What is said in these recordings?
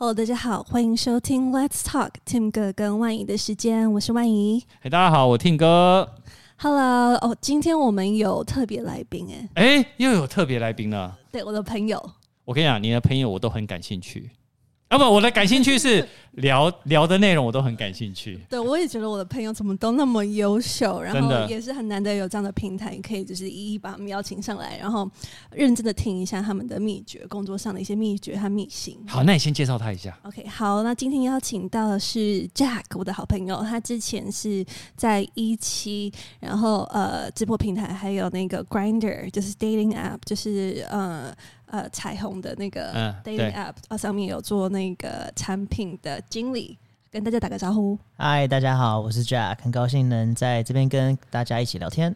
Hello，大家好，欢迎收听 Let's Talk Tim 哥跟万怡的时间，我是万怡。嘿，大家好，我 Tim 哥。Hello，哦，今天我们有特别来宾，哎，哎，又有特别来宾了。对，我的朋友。我跟你讲，你的朋友我都很感兴趣。啊不，我的感兴趣是聊聊的内容，我都很感兴趣。对，我也觉得我的朋友怎么都那么优秀，然后也是很难得有这样的平台，可以就是一一把他们邀请上来，然后认真的听一下他们的秘诀，工作上的一些秘诀和秘辛。好，那你先介绍他一下。OK，好，那今天邀请到的是 Jack，我的好朋友，他之前是在一期，然后呃直播平台，还有那个 Grinder，就是 dating app，就是呃。呃，彩虹的那个 dating app，啊，上面有做那个产品的经理，跟大家打个招呼。嗨，大家好，我是 Jack，很高兴能在这边跟大家一起聊天。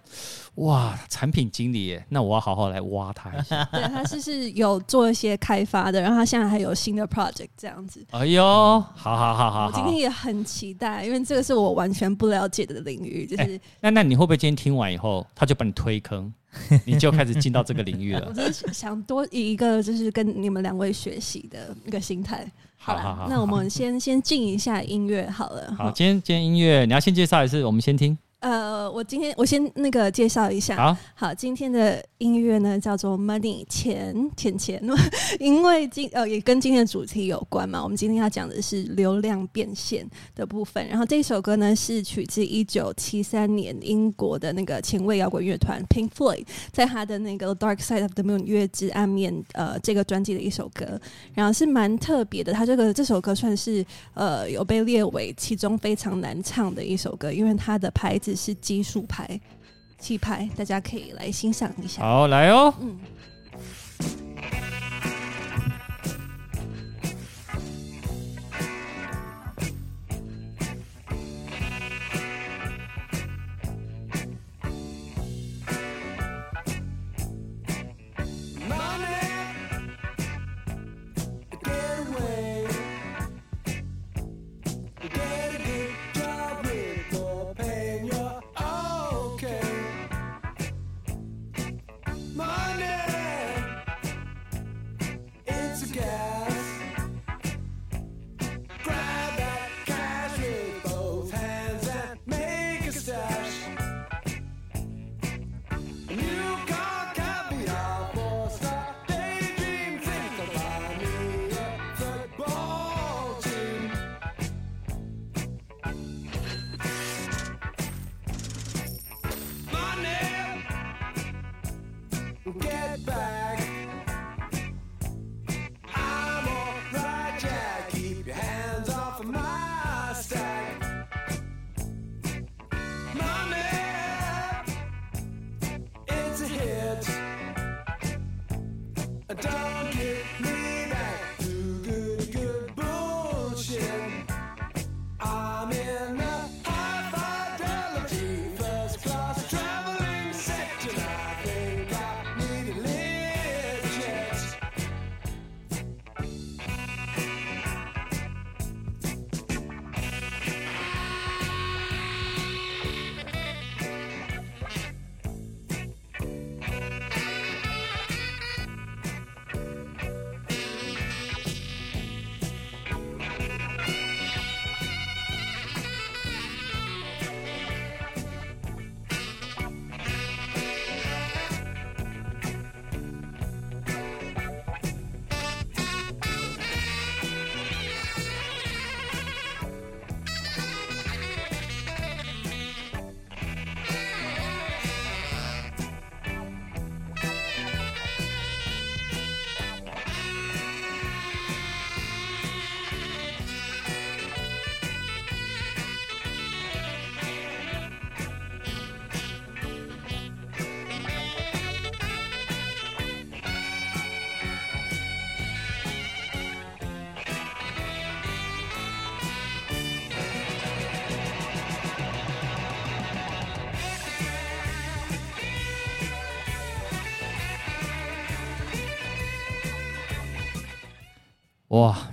哇，产品经理耶，那我要好好来挖他一下。对，他是是有做一些开发的，然后他现在还有新的 project 这样子。哎呦，好好好好，我今天也很期待，因为这个是我完全不了解的领域，就是。欸、那那你会不会今天听完以后，他就把你推坑？你就开始进到这个领域了。我就是想多以一个就是跟你们两位学习的一个心态。好了，那我们先先进一下音乐好了。好，今天今天音乐你要先介绍还是我们先听？呃，我今天我先那个介绍一下。好，好，今天的音乐呢叫做 Money 钱钱钱，因为今呃也跟今天的主题有关嘛。我们今天要讲的是流量变现的部分。然后这首歌呢是取自一九七三年英国的那个前卫摇滚乐团 Pink Floyd，在他的那个 Dark Side of the Moon 月之暗面呃这个专辑的一首歌，然后是蛮特别的。他这个这首歌算是呃有被列为其中非常难唱的一首歌，因为它的拍子。是奇数牌，气派，大家可以来欣赏一下。好，来哦。嗯。哇，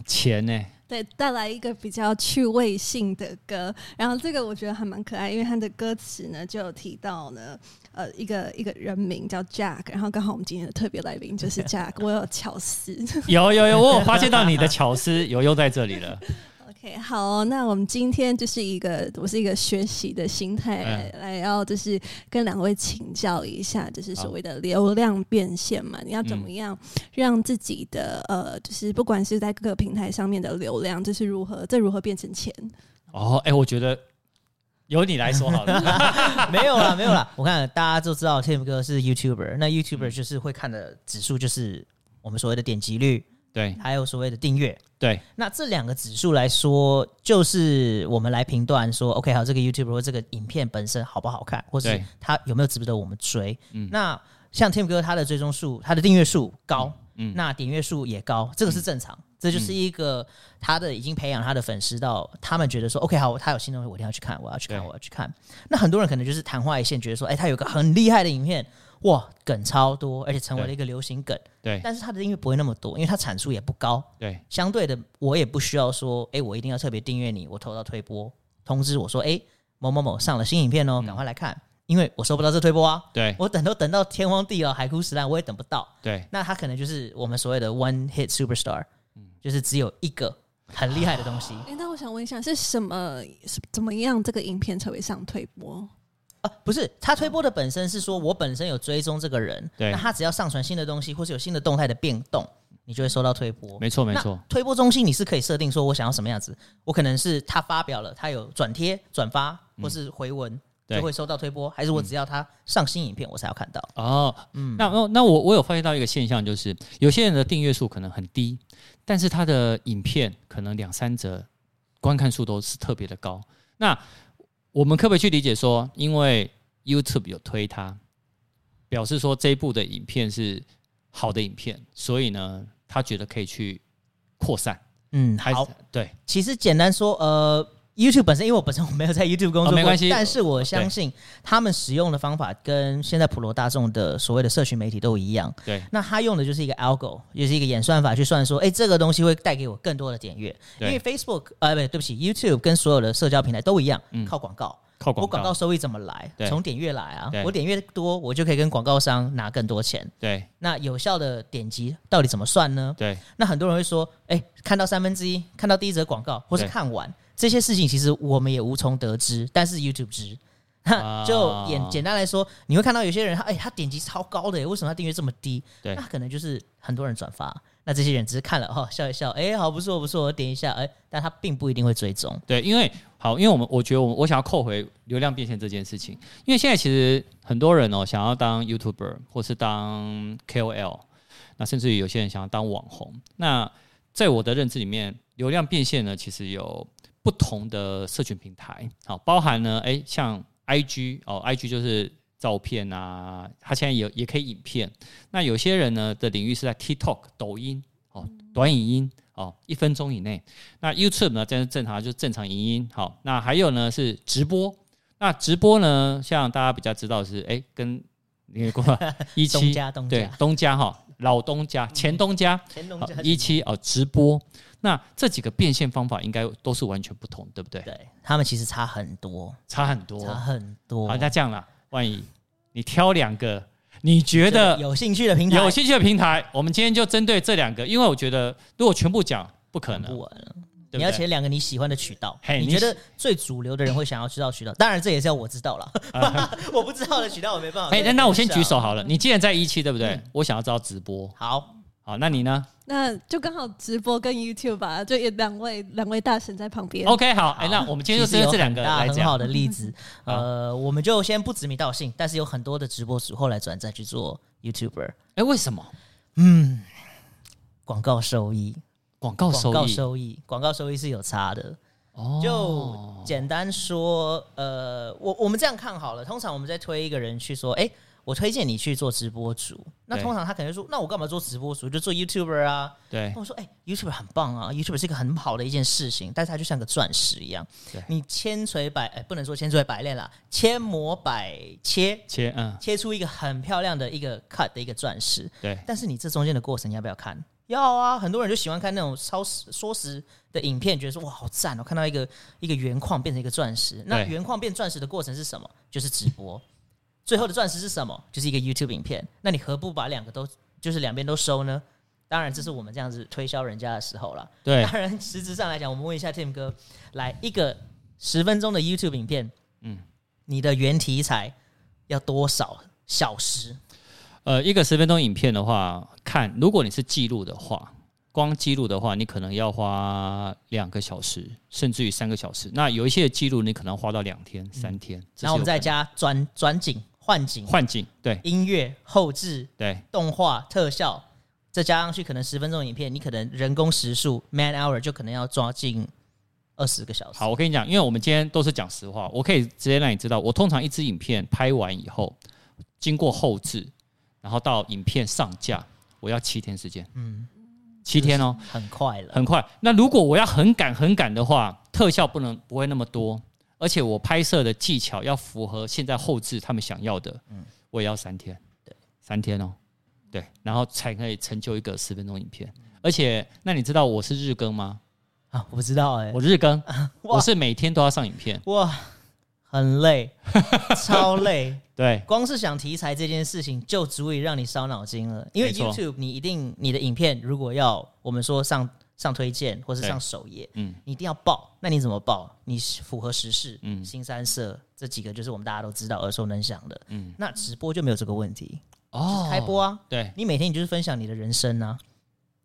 钱呢？对，带来一个比较趣味性的歌。然后这个我觉得还蛮可爱，因为它的歌词呢就有提到呢，呃，一个一个人名叫 Jack，然后刚好我们今天的特别来宾就是 Jack，我有巧思，有有有，我有发现到你的 巧思有用在这里了。OK，好哦，那我们今天就是一个，我是一个学习的心态来、嗯、来，要就是跟两位请教一下，就是所谓的流量变现嘛，你要怎么样让自己的呃，就是不管是在各个平台上面的流量，就是如何这如何变成钱？哦，哎、欸，我觉得由你来说好了，没有啦，没有啦，我看大家都知道 Tim 哥是 YouTuber，那 YouTuber 就是会看的指数就是我们所谓的点击率。对，还有所谓的订阅，对，那这两个指数来说，就是我们来评断说，OK，好，这个 YouTuber 或这个影片本身好不好看，或是它有没有值得我们追。嗯，那像 Tim 哥他的追踪数，他的订阅数高，嗯，那点阅数也高，这个是正常，嗯、这就是一个他的已经培养他的粉丝到他们觉得说，OK，好，他有新东西，我一定要去看，我要去看，我要去看。那很多人可能就是昙花一现，觉得说，哎，他有个很厉害的影片。哇，梗超多，而且成为了一个流行梗。对，但是他的订阅不会那么多，因为他产出也不高。对，相对的，我也不需要说，哎、欸，我一定要特别订阅你，我投到推播通知我说，哎、欸，某某某上了新影片哦，赶、嗯、快来看，因为我收不到这推播啊。对，我等都等到天荒地老、海枯石烂，我也等不到。对，那他可能就是我们所谓的 one hit superstar，、嗯、就是只有一个很厉害的东西。哎、欸，那我想问一下，是什么？怎么样这个影片才会上推播？啊，不是，他推播的本身是说，我本身有追踪这个人，对，那他只要上传新的东西，或是有新的动态的变动，你就会收到推播。没错，没错。推播中心你是可以设定说，我想要什么样子，我可能是他发表了，他有转贴、转发或是回文，嗯、就会收到推播，还是我只要他上新影片，我才要看到。哦，嗯，那那我我有发现到一个现象，就是有些人的订阅数可能很低，但是他的影片可能两三折观看数都是特别的高。那我们可不可以去理解说，因为 YouTube 有推它，表示说这一部的影片是好的影片，所以呢，他觉得可以去扩散。嗯，好，对。其实简单说，呃。YouTube 本身，因为我本身我没有在 YouTube 工作没关系。但是我相信他们使用的方法跟现在普罗大众的所谓的社群媒体都一样。对，那他用的就是一个 algo，也是一个演算法去算说，哎，这个东西会带给我更多的点阅。因为 Facebook，呃，不对，对不起，YouTube 跟所有的社交平台都一样，嗯、靠广告。靠广告。我广告收益怎么来？从点阅来啊。我点阅多，我就可以跟广告商拿更多钱。对。那有效的点击到底怎么算呢？对。那很多人会说，哎，看到三分之一，看到第一则广告，或是看完。这些事情其实我们也无从得知，但是 YouTube 知。就简简单来说，你会看到有些人，他哎，他点击超高的，为什么他订阅这么低？对，那可能就是很多人转发，那这些人只是看了哈、哦，笑一笑，哎，好不错不错，我点一下，哎，但他并不一定会追踪。对，因为好，因为我们我觉得我我想要扣回流量变现这件事情，因为现在其实很多人哦想要当 YouTuber 或是当 KOL，那甚至于有些人想要当网红。那在我的认知里面，流量变现呢，其实有。不同的社群平台，好，包含呢，哎，像 IG 哦，IG 就是照片啊，它现在也也可以影片。那有些人呢的领域是在 TikTok、抖音哦，短影音哦，一分钟以内。那 YouTube 呢，这是正常，就是正常影音。好，那还有呢是直播。那直播呢，像大家比较知道是，哎，跟那个 一期东家东家对东家哈，老东家前东家前东家一期哦，直播。那这几个变现方法应该都是完全不同，对不对？对，他们其实差很多，差很多，差很多。好，那这样了，万一你挑两个，你觉得有兴趣的平台，有兴趣的平台，我们今天就针对这两个，因为我觉得如果全部讲不可能，不你要选两个你喜欢的渠道，你觉得最主流的人会想要知道渠道？当然，这也是要我知道了，我不知道的渠道我没办法。哎，那那我先举手好了。你既然在一期，对不对？我想要知道直播。好。好，那你呢？那就刚好直播跟 YouTube 吧，就有两位两位大神在旁边。OK，好，哎，那我们今天就针对这两个来讲很好的例子。呃，我们就先不指名道姓，但是有很多的直播主后来转战去做 YouTuber。哎，为什么？嗯，广告收益，广告收益，广告收益，广告收益是有差的。哦，就简单说，呃，我我们这样看好了。通常我们在推一个人去说，哎。我推荐你去做直播主，那通常他可能说，那我干嘛做直播主？就做 YouTuber 啊。对，我说，哎、欸，YouTuber 很棒啊，YouTuber 是一个很好的一件事情，但是它就像个钻石一样，你千锤百，哎、欸，不能说千锤百炼啦，千磨百切，切，嗯，切出一个很漂亮的一个 cut 的一个钻石。对，但是你这中间的过程你要不要看？要啊，很多人就喜欢看那种超时缩时的影片，觉得说哇好赞哦，看到一个一个原矿变成一个钻石，那原矿变钻石的过程是什么？就是直播。最后的钻石是什么？就是一个 YouTube 影片。那你何不把两个都，就是两边都收呢？当然，这是我们这样子推销人家的时候了。对，当然实质上来讲，我们问一下 Tim 哥，来一个十分钟的 YouTube 影片，嗯，你的原题材要多少小时？呃，一个十分钟影片的话，看如果你是记录的话，光记录的话，你可能要花两个小时，甚至于三个小时。那有一些记录，你可能花到两天、三天。然后我们再加转转景、换景、换景，对，音乐后置，对，动画特效，再加上去，可能十分钟影片，你可能人工时数 （man hour） 就可能要抓进二十个小时。好，我跟你讲，因为我们今天都是讲实话，我可以直接让你知道，我通常一支影片拍完以后，经过后制。然后到影片上架，我要七天时间。嗯，七天哦，很快了，很快。那如果我要很赶很赶的话，特效不能不会那么多，而且我拍摄的技巧要符合现在后置他们想要的，嗯，我也要三天，对，三天哦，对，然后才可以成就一个十分钟影片。而且，那你知道我是日更吗？啊，我不知道哎，我日更，我是每天都要上影片。哇。很累，超累。对，光是想题材这件事情就足以让你烧脑筋了。因为 YouTube，你一定你的影片如果要我们说上上推荐或是上首页，嗯，你一定要爆。那你怎么爆？你符合时事，嗯，新三色这几个就是我们大家都知道耳熟能详的。嗯，那直播就没有这个问题哦，开播啊。对，你每天你就是分享你的人生啊，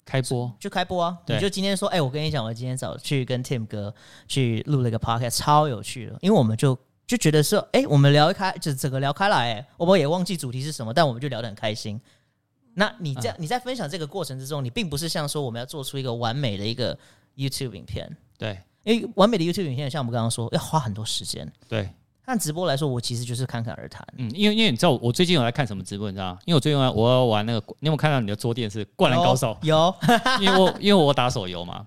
开播就开播啊。你就今天说，哎，我跟你讲，我今天早去跟 Tim 哥去录了一个 Podcast，超有趣的，因为我们就。就觉得说，哎、欸，我们聊一开，就整个聊开来，哎，我们也忘记主题是什么，但我们就聊得很开心。那你这样，你在分享这个过程之中，你并不是像说我们要做出一个完美的一个 YouTube 影片，对，因为完美的 YouTube 影片，像我们刚刚说，要花很多时间，对。看直播来说，我其实就是侃侃而谈，嗯，因为因为你知道，我最近有在看什么直播，你知道吗？因为我最近我要玩那个，你有没有看到你的桌垫是《灌篮高手》？有，因为我因为我打手游嘛，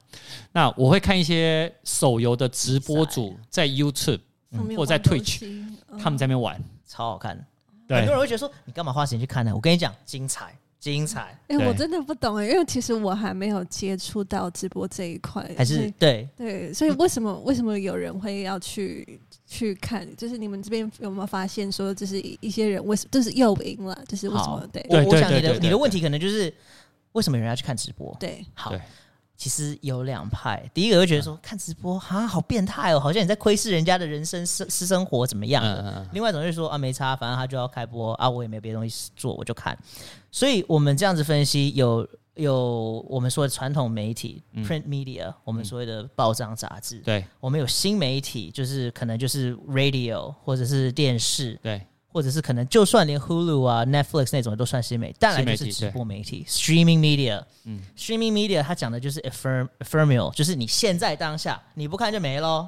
那我会看一些手游的直播主 在 YouTube。或在 Twitch，他们在那边玩，超好看。对，很多人会觉得说，你干嘛花时间去看呢？我跟你讲，精彩，精彩。哎，我真的不懂哎，因为其实我还没有接触到直播这一块，还是对对。所以为什么为什么有人会要去去看？就是你们这边有没有发现说，就是一些人为什么这是又赢了？就是为什么？对，我我想你的你的问题可能就是为什么有人要去看直播？对，好。其实有两派，第一个会觉得说、嗯、看直播啊，好变态哦，好像你在窥视人家的人生私私生活怎么样？嗯嗯、另外一种就是说啊，没差，反正他就要开播啊，我也没有别的东西做，我就看。所以我们这样子分析，有有我们说的传统媒体、嗯、（print media），我们所谓的报章杂志。对，我们有新媒体，就是可能就是 radio 或者是电视。对。或者是可能，就算连 Hulu 啊、Netflix 那种都算新媒体，当然就是直播媒体 （streaming media）。嗯，streaming media 它讲的就是 ephemeral，就是你现在当下你不看就没喽。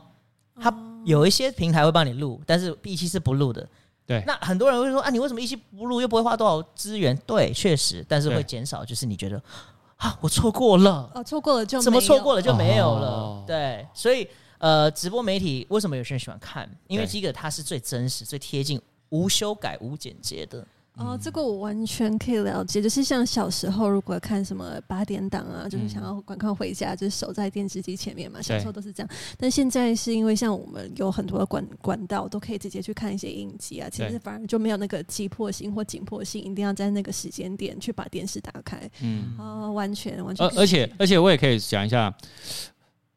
它有一些平台会帮你录，但是 B 期是不录的。对，那很多人会说啊，你为什么一期不录又不会花多少资源？对，确实，但是会减少，就是你觉得啊，我错过了，哦，错过了就怎么错过了就没有了？哦、对，所以呃，直播媒体为什么有些人喜欢看？因为第一个它是最真实、最贴近。无修改、无剪接的哦，这个我完全可以了解。就是像小时候，如果看什么八点档啊，就是想要赶快回家，就是守在电视机前面嘛。小时候都是这样，但现在是因为像我们有很多的管管道，都可以直接去看一些影集啊。其实反而就没有那个急迫性或紧迫性，一定要在那个时间点去把电视打开。嗯，哦，完全完全。而而且而且，我也可以讲一下，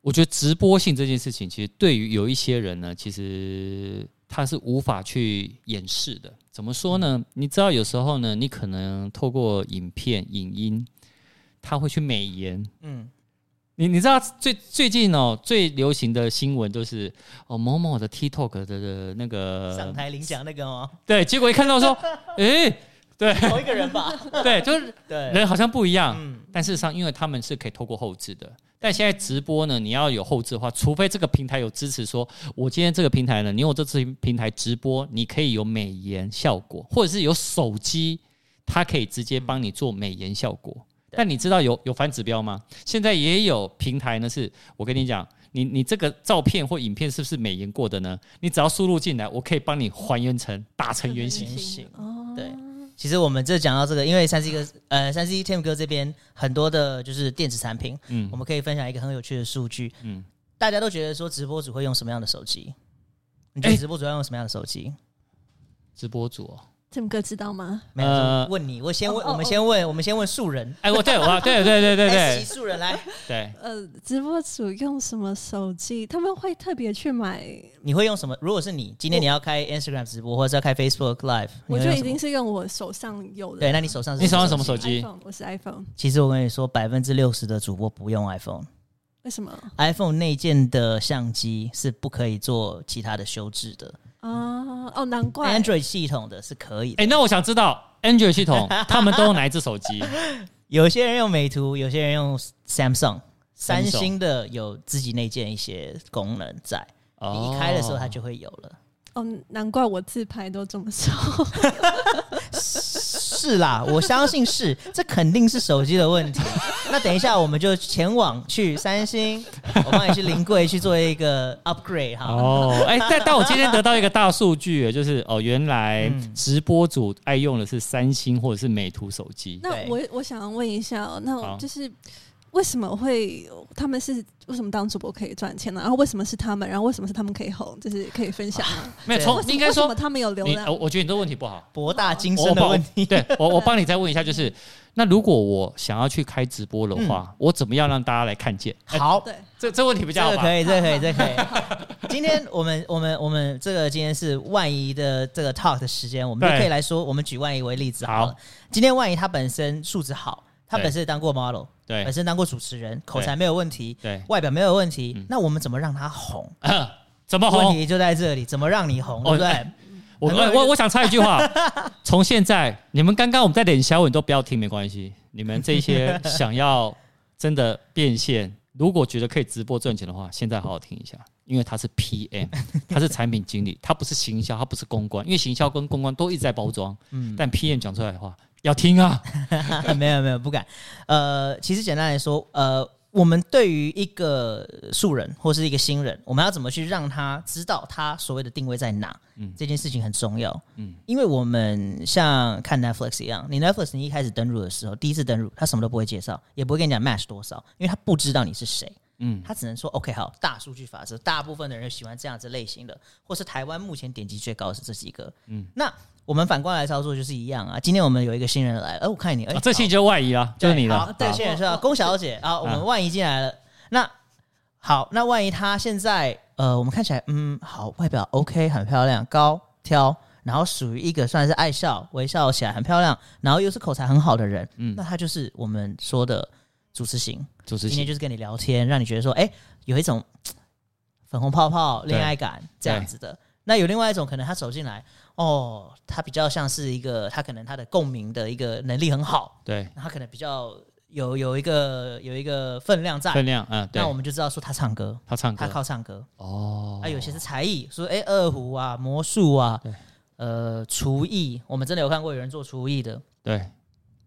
我觉得直播性这件事情，其实对于有一些人呢，其实。它是无法去掩饰的。怎么说呢？你知道，有时候呢，你可能透过影片、影音，它会去美颜。嗯，你你知道最最近哦，最流行的新闻都是哦某某的 TikTok 的的那个上台领奖那个哦。对，结果一看到说，诶。对，同一个人吧？对，就是对人好像不一样。嗯，但事实上，因为他们是可以透过后置的。但现在直播呢，你要有后置的话，除非这个平台有支持说，说我今天这个平台呢，你用这次平台直播，你可以有美颜效果，或者是有手机，它可以直接帮你做美颜效果。嗯，但你知道有有反指标吗？现在也有平台呢，是我跟你讲，你你这个照片或影片是不是美颜过的呢？你只要输入进来，我可以帮你还原成打成原形。哦，对。其实我们这讲到这个，因为三 C 哥呃三 C Tim 哥这边很多的就是电子产品，嗯，我们可以分享一个很有趣的数据，嗯，大家都觉得说直播主会用什么样的手机？你觉得直播主要用什么样的手机？欸、直播主、哦。Tim 哥知道吗？没有，问你，我先问，我们先问，我们先问素人。哎，我对我对对对对对，素人来。对，呃，直播主用什么手机？他们会特别去买？你会用什么？如果是你，今天你要开 Instagram 直播，或者是要开 Facebook Live，我觉得一定是用我手上有的。对，那你手上是？你手上什么手机？我是 iPhone。其实我跟你说，百分之六十的主播不用 iPhone。为什么？iPhone 内建的相机是不可以做其他的修饰的。哦哦，难怪 Android 系统的是可以。哎，那我想知道 Android 系统 他们都用哪一支手机？有些人用美图，有些人用 Samsung。三星的有自己内建一些功能在，你一开的时候它就会有了。哦，难怪我自拍都这么少。是啦，我相信是，这肯定是手机的问题。那等一下，我们就前往去三星，我帮你去临柜去做一个 upgrade 哈。哦，哎、欸，但但我今天得到一个大数据，就是哦，原来直播主爱用的是三星或者是美图手机。那我我想问一下，那就是。为什么会他们是为什么当主播可以赚钱呢？然后为什么是他们？然后为什么是他们可以红？就是可以分享吗？没有，从应该说他们有流量。我觉得你这个问题不好，博大精深的问题。对我，我帮你再问一下，就是那如果我想要去开直播的话，我怎么样让大家来看见？好，对，这这问题比较好。可以，这可以，这可以。今天我们我们我们这个今天是万怡的这个 talk 的时间，我们就可以来说，我们举万怡为例子好了。今天万怡他本身素质好。他本身也当过 model，对，本身当过主持人，口才没有问题，对，外表没有问题。那我们怎么让他红？怎么红？问题就在这里，怎么让你红？对不对？我我我想插一句话，从现在你们刚刚我们在脸小你都不要听，没关系。你们这些 想要真的变现，如果觉得可以直播赚钱的话，现在好好听一下，因为他是 PM，他是产品经理，他不是行销，他不是公关，因为行销跟公关都一直在包装，嗯，但 PM 讲出来的话。要听啊？没有没有不敢。呃，其实简单来说，呃，我们对于一个素人或是一个新人，我们要怎么去让他知道他所谓的定位在哪？嗯，这件事情很重要。嗯，因为我们像看 Netflix 一样，你 Netflix 你一开始登录的时候，第一次登录，他什么都不会介绍，也不会跟你讲 match 多少，因为他不知道你是谁。嗯，他只能说 OK 好，大数据法则，大部分的人喜欢这样子类型的，或是台湾目前点击最高的是这几个。嗯，那。我们反过来操作就是一样啊。今天我们有一个新人来，哎，我看你，哎，这期就万怡了，就是你了。对，新人是吧？龚小姐啊，我们万一进来了。那好，那万一她现在，呃，我们看起来，嗯，好，外表 OK，很漂亮，高挑，然后属于一个算是爱笑，微笑起来很漂亮，然后又是口才很好的人。嗯，那她就是我们说的主持型，主持型，今天就是跟你聊天，让你觉得说，哎，有一种粉红泡泡恋爱感这样子的。那有另外一种可能，他走进来。哦，他比较像是一个，他可能他的共鸣的一个能力很好，对，他可能比较有有一个有一个分量在，分量，嗯，对，那我们就知道说他唱歌，他唱歌，他靠唱歌，哦，啊，有些是才艺，说哎，二胡啊，魔术啊，对，呃，厨艺，我们真的有看过有人做厨艺的，对，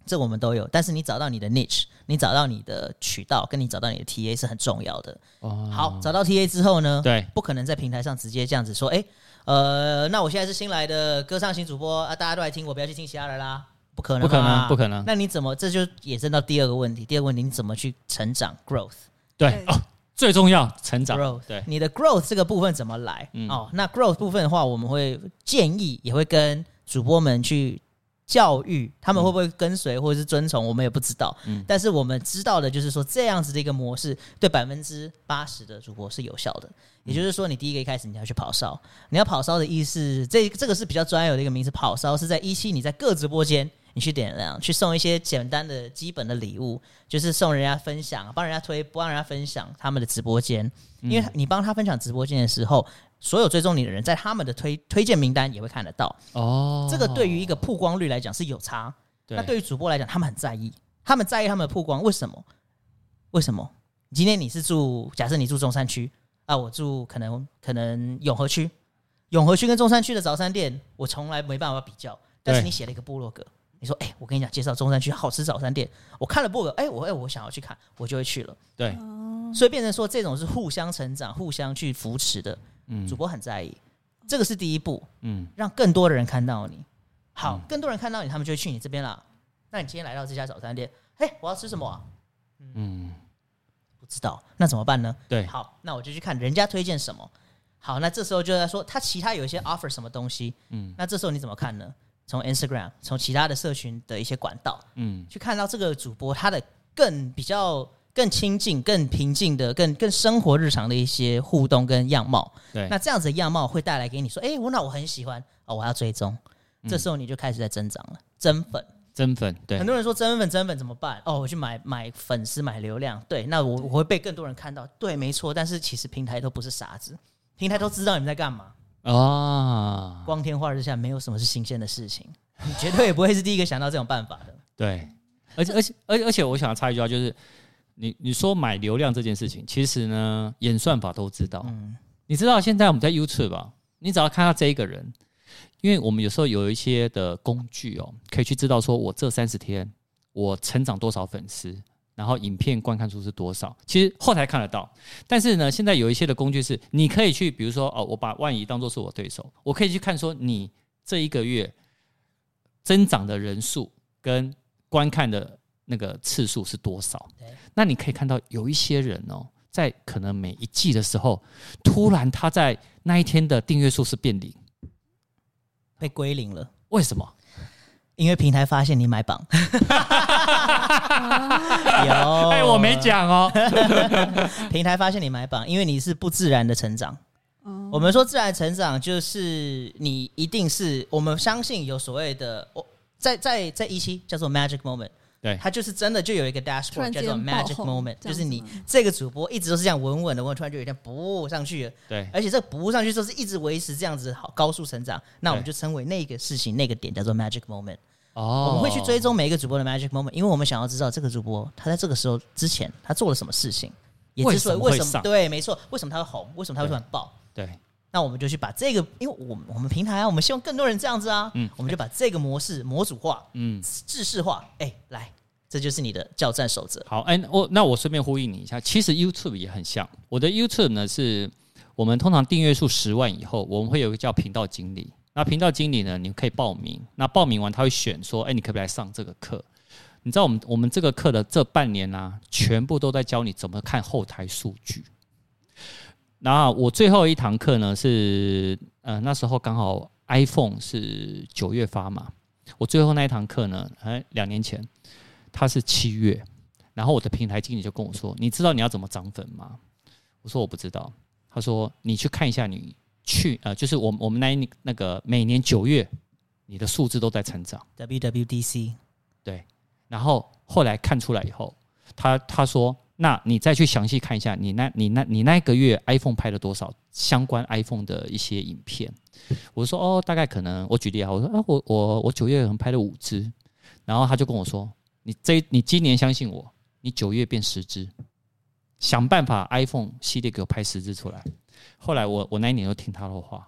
这我们都有，但是你找到你的 niche，你找到你的渠道，跟你找到你的 TA 是很重要的。哦，好，找到 TA 之后呢，对，不可能在平台上直接这样子说，哎。呃，那我现在是新来的歌唱型主播啊，大家都来听我，不要去听其他人啦，不可能，不可能，不可能。那你怎么？这就衍生到第二个问题。第二个问题，你怎么去成长？growth，对，对哦，最重要，成长。growth，对，你的 growth 这个部分怎么来？嗯、哦，那 growth 部分的话，我们会建议，也会跟主播们去教育，他们会不会跟随或者是遵从，我们也不知道。嗯，但是我们知道的就是说，这样子的一个模式，对百分之八十的主播是有效的。也就是说，你第一个一开始你要去跑骚，你要跑骚的意思，这这个是比较专有的一个名词。跑骚是在一期你在各直播间，你去点亮，去送一些简单的基本的礼物，就是送人家分享，帮人家推，帮人家分享他们的直播间，因为你帮他分享直播间的时候，所有追踪你的人在他们的推推荐名单也会看得到。哦，这个对于一个曝光率来讲是有差。对，那对于主播来讲，他们很在意，他们在意他们的曝光，为什么？为什么？今天你是住，假设你住中山区。啊，我住可能可能永和区，永和区跟中山区的早餐店，我从来没办法比较。但是你写了一个部落格，你说，哎、欸，我跟你讲，介绍中山区好吃早餐店，我看了部落格，哎、欸，我哎、欸，我想要去看，我就会去了。对，所以变成说这种是互相成长、互相去扶持的。嗯，主播很在意，这个是第一步。嗯，让更多的人看到你。好，更多人看到你，他们就会去你这边了。那你今天来到这家早餐店，嘿，我要吃什么啊？嗯，不知道，那怎么办呢？对，好，那我就去看人家推荐什么。好，那这时候就在说他其他有一些 offer 什么东西，嗯，那这时候你怎么看呢？从 Instagram，从其他的社群的一些管道，嗯，去看到这个主播他的更比较更亲近、更平静的、更更生活日常的一些互动跟样貌。对，那这样子的样貌会带来给你说，哎，我那我很喜欢哦，我要追踪。这时候你就开始在增长了，增粉，增粉。对，很多人说增粉，增粉怎么办？哦，我去买买粉丝，买流量。对，那我我会被更多人看到。对，没错。但是其实平台都不是傻子，平台都知道你们在干嘛。啊，光天化日下，没有什么是新鲜的事情，你 绝对也不会是第一个想到这种办法的。对，而且而且而且而且，我想要插一句话，就是你你说买流量这件事情，其实呢，演算法都知道。嗯，你知道现在我们在 YouTube 吧？你只要看到这一个人，因为我们有时候有一些的工具哦，可以去知道说我这三十天我成长多少粉丝。然后影片观看数是多少？其实后台看得到，但是呢，现在有一些的工具是你可以去，比如说哦，我把万怡当做是我对手，我可以去看说你这一个月增长的人数跟观看的那个次数是多少。那你可以看到有一些人哦，在可能每一季的时候，突然他在那一天的订阅数是变零，被归零了。为什么？因为平台发现你买榜，有哎，我没讲哦。平台发现你买榜，因为你是不自然的成长。我们说自然成长，就是你一定是我们相信有所谓的，我在在在一期叫做 magic moment，对，它就是真的就有一个 dashboard 叫做 magic moment，就是你这个主播一直都是这样稳稳的，我突然就有一天不上去了，对，而且这不上去之后是一直维持这样子好高速成长，那我们就称为那个事情那个点叫做 magic moment。哦，我们会去追踪每一个主播的 magic moment，因为我们想要知道这个主播他在这个时候之前他做了什么事情，也之所以为什么对，没错，为什么他会红，为什么他会突然爆？对，那我们就去把这个，因为我们我们平台啊，我们希望更多人这样子啊，嗯，我们就把这个模式模组化，嗯，制式化，哎，来，这就是你的教战守则。好，哎，我那我顺便呼应你一下，其实 YouTube 也很像，我的 YouTube 呢是我们通常订阅数十万以后，我们会有个叫频道经理。那频道经理呢？你可以报名。那报名完，他会选说：“哎，你可不可以来上这个课？”你知道我们我们这个课的这半年呢、全部都在教你怎么看后台数据。然后我最后一堂课呢是，呃，那时候刚好 iPhone 是九月发嘛。我最后那一堂课呢，哎，两年前，他是七月。然后我的平台经理就跟我说：“你知道你要怎么涨粉吗？”我说：“我不知道。”他说：“你去看一下你。”去呃，就是我我们那那个每年九月，你的数字都在成长。WWDC，对。然后后来看出来以后，他他说，那你再去详细看一下，你那你那你那个月 iPhone 拍了多少相关 iPhone 的一些影片？我说哦，大概可能我举例啊，我说啊，我我我九月可能拍了五支，然后他就跟我说，你这你今年相信我，你九月变十支，想办法 iPhone 系列给我拍十支出来。后来我我那一年就听他的话，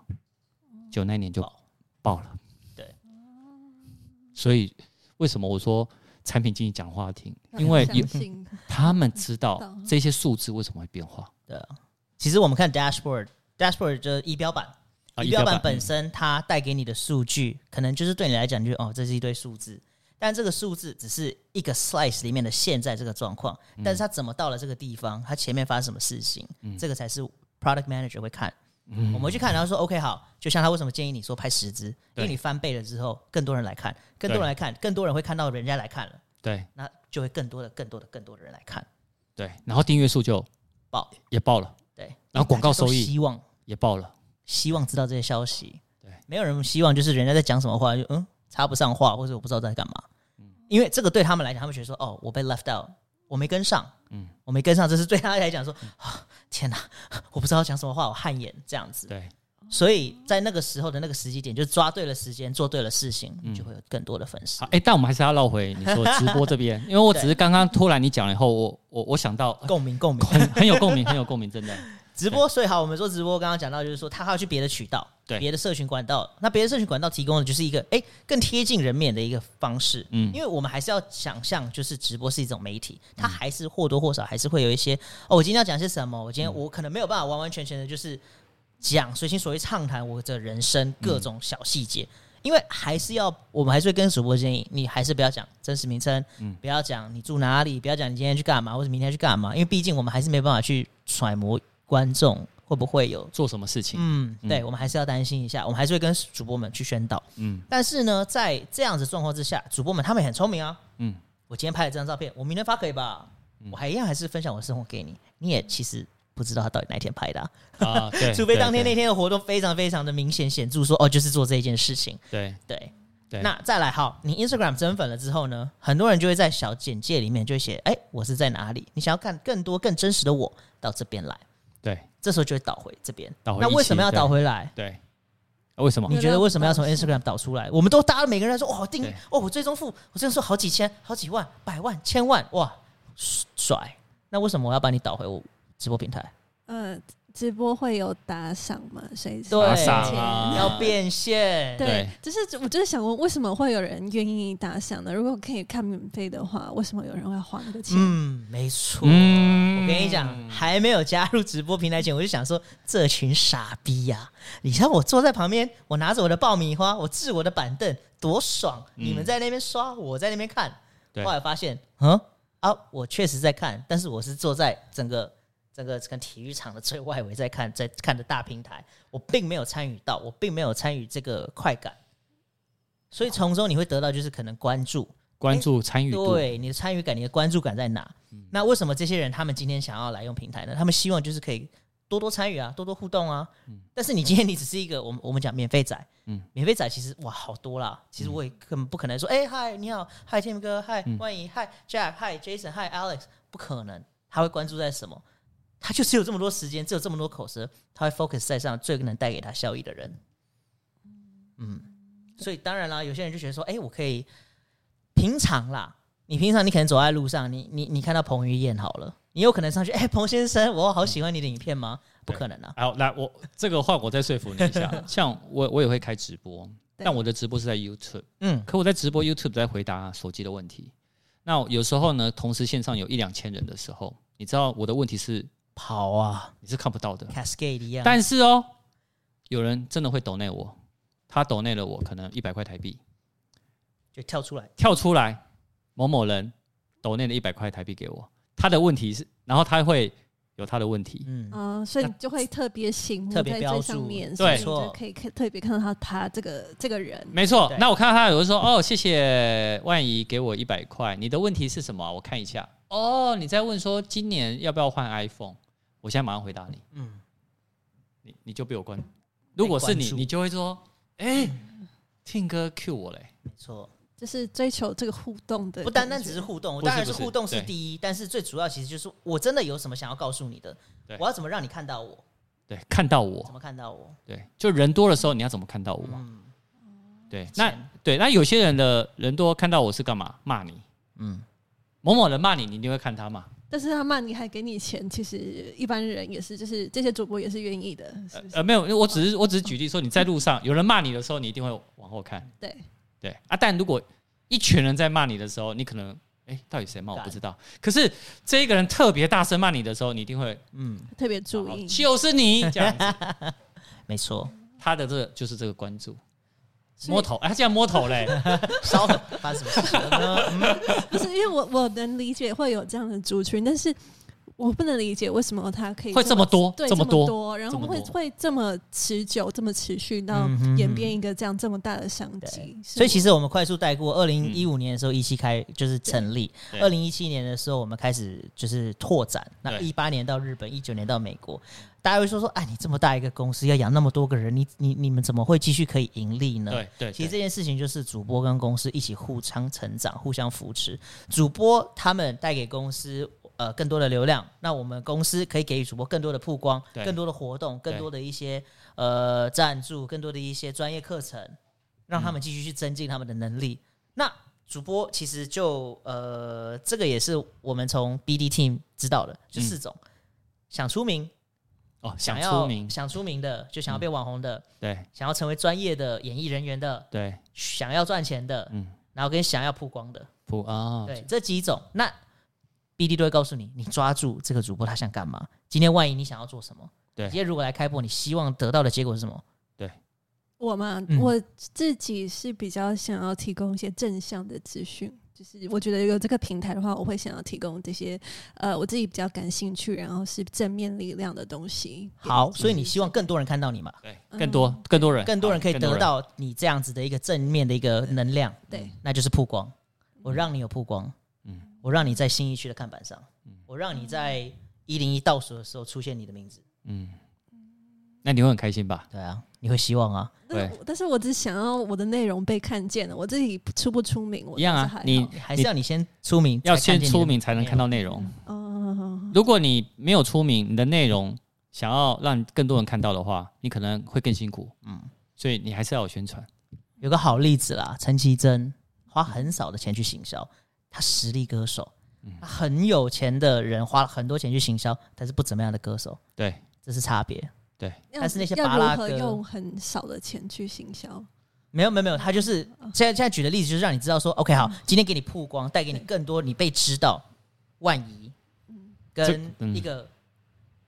就那一年就爆了。对，所以为什么我说产品经理讲话听？因为有 他们知道这些数字为什么会变化。对啊，其实我们看 dashboard，dashboard 就是仪表板，仪表板本身它带给你的数据，可能就是对你来讲，就哦，这是一堆数字。但这个数字只是一个 slice 里面的现在这个状况，但是它怎么到了这个地方，它前面发生什么事情，这个才是。Product Manager 会看，嗯、我们去看，然后说 OK 好，就像他为什么建议你说拍十支，因为你翻倍了之后，更多人来看，更多人来看，更多人会看到人家来看了，对，那就会更多的、更多的、更多的人来看，对，然后订阅数就爆。也爆了，对，然后广告收益希望也爆了，希望知道这些消息，对，没有人希望就是人家在讲什么话就嗯插不上话，或者我不知道在干嘛，嗯，因为这个对他们来讲，他们觉得说哦我被 left out。我没跟上，嗯，我没跟上，这是对他来讲说，啊，天哪，我不知道讲什么话，我汗颜这样子。对，所以在那个时候的那个时机点，就抓对了时间，做对了事情，你就会有更多的粉丝。哎、嗯欸，但我们还是要绕回你说直播这边，因为我只是刚刚突然你讲了以后，我我我想到共鸣，共鸣，很很有共鸣，很有共鸣，真的。直播，所以好，我们说直播，刚刚讲到就是说，他还要去别的渠道，对，别的社群管道。那别的社群管道提供的就是一个哎，更贴近人面的一个方式。嗯，因为我们还是要想象，就是直播是一种媒体，它还是或多或少还是会有一些哦，我今天要讲些什么？我今天我可能没有办法完完全全的，就是讲随心所欲畅谈我的人生各种小细节。因为还是要，我们还是会跟主播建议，你还是不要讲真实名称，嗯，不要讲你住哪里，不要讲你今天去干嘛，或者明天去干嘛，因为毕竟我们还是没办法去揣摩观众会不会有做什么事情。嗯，对，我们还是要担心一下，我们还是会跟主播们去宣导。嗯，但是呢，在这样子状况之下，主播们他们很聪明啊。嗯，我今天拍了这张照片，我明天发可以吧？嗯、我还一样还是分享我的生活给你，你也其实。不知道他到底哪一天拍的啊？啊 对除非当天那天的活动非常非常的明显显著说，说哦，就是做这一件事情。对对对。那再来，好，你 Instagram 增粉了之后呢，很多人就会在小简介里面就会写，哎，我是在哪里？你想要看更多更真实的我，到这边来。对，这时候就会导回这边。导回。那为什么要导回来？对。对为什么？你觉得为什么要从 Instagram 导出来？我们都搭了每个人说，哦，订哦，我最终付，我最终说好几千、好几万、百万、千万，哇，帅！那为什么我要把你导回我直播平台？呃，直播会有打赏吗？谁打赏啊？要变现？对，就是我就是想问，为什么会有人愿意打赏呢？如果可以看免费的话，为什么有人会花那个钱？嗯，没错。嗯、我跟你讲，还没有加入直播平台前，我就想说，这群傻逼呀、啊！你像我坐在旁边，我拿着我的爆米花，我置我的板凳，多爽！嗯、你们在那边刷，我在那边看。对后来发现，嗯啊，我确实在看，但是我是坐在整个。这个这个体育场的最外围在看，在看的大平台，我并没有参与到，我并没有参与这个快感，所以从中你会得到就是可能关注、关注、参与度，对你的参与感、你的关注感在哪？嗯、那为什么这些人他们今天想要来用平台呢？他们希望就是可以多多参与啊，多多互动啊。嗯、但是你今天你只是一个我们我们讲免费仔，嗯，免费仔其实哇好多啦，其实我也根本不可能说，哎嗨、你好，嗨 Tim 哥，嗨万怡，嗨 Jack，嗨 Jason，嗨 Alex，不可能，他会关注在什么？他就只有这么多时间，只有这么多口舌，他会 focus 在上最能带给他效益的人。嗯，所以当然啦，有些人就觉得说，哎、欸，我可以平常啦，你平常你可能走在路上，你你你看到彭于晏好了，你有可能上去，哎、欸，彭先生，我好喜欢你的影片吗？嗯、不可能啊！好，来，我这个话我再说服你一下，像我我也会开直播，但我的直播是在 YouTube，嗯，可我在直播 YouTube 在回答手机的问题。那有时候呢，同时线上有一两千人的时候，你知道我的问题是。跑啊！你是看不到的，Cascade 一样。但是哦，有人真的会抖内我，他抖内了我可能一百块台币，就跳出来，跳出来，某某人抖内了一百块台币给我。他的问题是，然后他会有他的问题，嗯啊，所以你就会特别醒目，特别标注，对，就可以看特别看到他他这个这个人，没错。那我看到他有人说，哦，谢谢万仪给我一百块，你的问题是什么？我看一下。哦，你在问说今年要不要换 iPhone？我现在马上回答你，嗯，你你就被我关，如果是你，你就会说，哎，Tim 哥 Q 我嘞，没错，就是追求这个互动的，不单单只是互动，当然是互动是第一，但是最主要其实就是我真的有什么想要告诉你的，我要怎么让你看到我？对，看到我，怎么看到我？对，就人多的时候你要怎么看到我？对，那对，那有些人的人多看到我是干嘛？骂你，嗯，某某人骂你，你一定会看他嘛。但是他骂你还给你钱，其实一般人也是，就是这些主播也是愿意的，是是？呃，呃，没有，我只是我只是举例说，你在路上有人骂你的时候，你一定会往后看。对。对。啊，但如果一群人在骂你的时候，你可能哎，到底谁骂我不知道。可是这一个人特别大声骂你的时候，你一定会嗯特别注意，就是你这样子，没错，他的这個就是这个关注。摸头，哎，他竟然摸头嘞！稍等，发生什么事呢？不是，因为我我能理解会有这样的族群，但是我不能理解为什么他可以会这么多，对，这么多，多然后会会这么持久，这么持续到演变一个这样这么大的商机。所以其实我们快速带过，二零一五年的时候一期开就是成立，二零一七年的时候我们开始就是拓展，那一八年到日本，一九年到美国。大家会说说，哎，你这么大一个公司，要养那么多个人，你你你们怎么会继续可以盈利呢？对对，其实这件事情就是主播跟公司一起互相成长、互相扶持。主播他们带给公司呃更多的流量，那我们公司可以给予主播更多的曝光、对。更多的活动、更多的一些呃赞助、更多的一些专业课程，让他们继续去增进他们的能力。嗯、那主播其实就呃这个也是我们从 BD Team 知道的，就四种、嗯、想出名。哦，想要出名，想出名的，就想要变网红的，嗯、对，想要成为专业的演艺人员的，对，想要赚钱的，嗯，然后跟想要曝光的，曝啊，哦、对，这几种，那 BD 都会告诉你，你抓住这个主播他想干嘛？今天万一你想要做什么？对，今天如果来开播，你希望得到的结果是什么？对，我嘛，嗯、我自己是比较想要提供一些正向的资讯，就是我觉得有这个平台的话，我会想要提供这些呃，我自己比较感兴趣，然后是正面力量的东西。好，所以你希望更多人看到你嘛？对，更多更多人，更多人可以得到你这样子的一个正面的一个能量。对，那就是曝光。我让你有曝光，嗯，我让你在新一区的看板上，嗯，我让你在一零一倒数的时候出现你的名字，嗯。那你会很开心吧？对啊，你会希望啊。对，但是我只想要我的内容被看见了，我自己出不出名，我一样啊。你还是要你先出名，要先出名才能看到内容。嗯，如果你没有出名，你的内容想要让更多人看到的话，你可能会更辛苦。嗯，所以你还是要有宣传。有个好例子啦，陈绮贞花很少的钱去行销，他实力歌手，他很有钱的人花了很多钱去行销，但是不怎么样的歌手。对，这是差别。对，但是那些巴拉歌用很少的钱去行销，没有没有没有，他就是现在现在举的例子就是让你知道说，OK 好，今天给你曝光，带给你更多你被知道，万一跟一个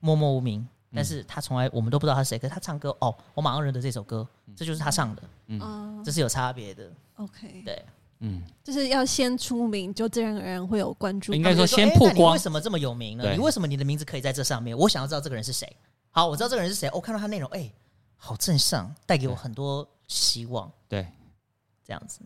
默默无名，但是他从来我们都不知道他是谁，可是他唱歌哦，我马上认得这首歌，这就是他唱的，嗯，这是有差别的，OK，对，嗯，就是要先出名，就自然而然会有关注，应该说先曝光，为什么这么有名呢？你为什么你的名字可以在这上面？我想要知道这个人是谁。好，我知道这个人是谁。我、哦、看到他内容，哎、欸，好正向，带给我很多希望。对，这样子，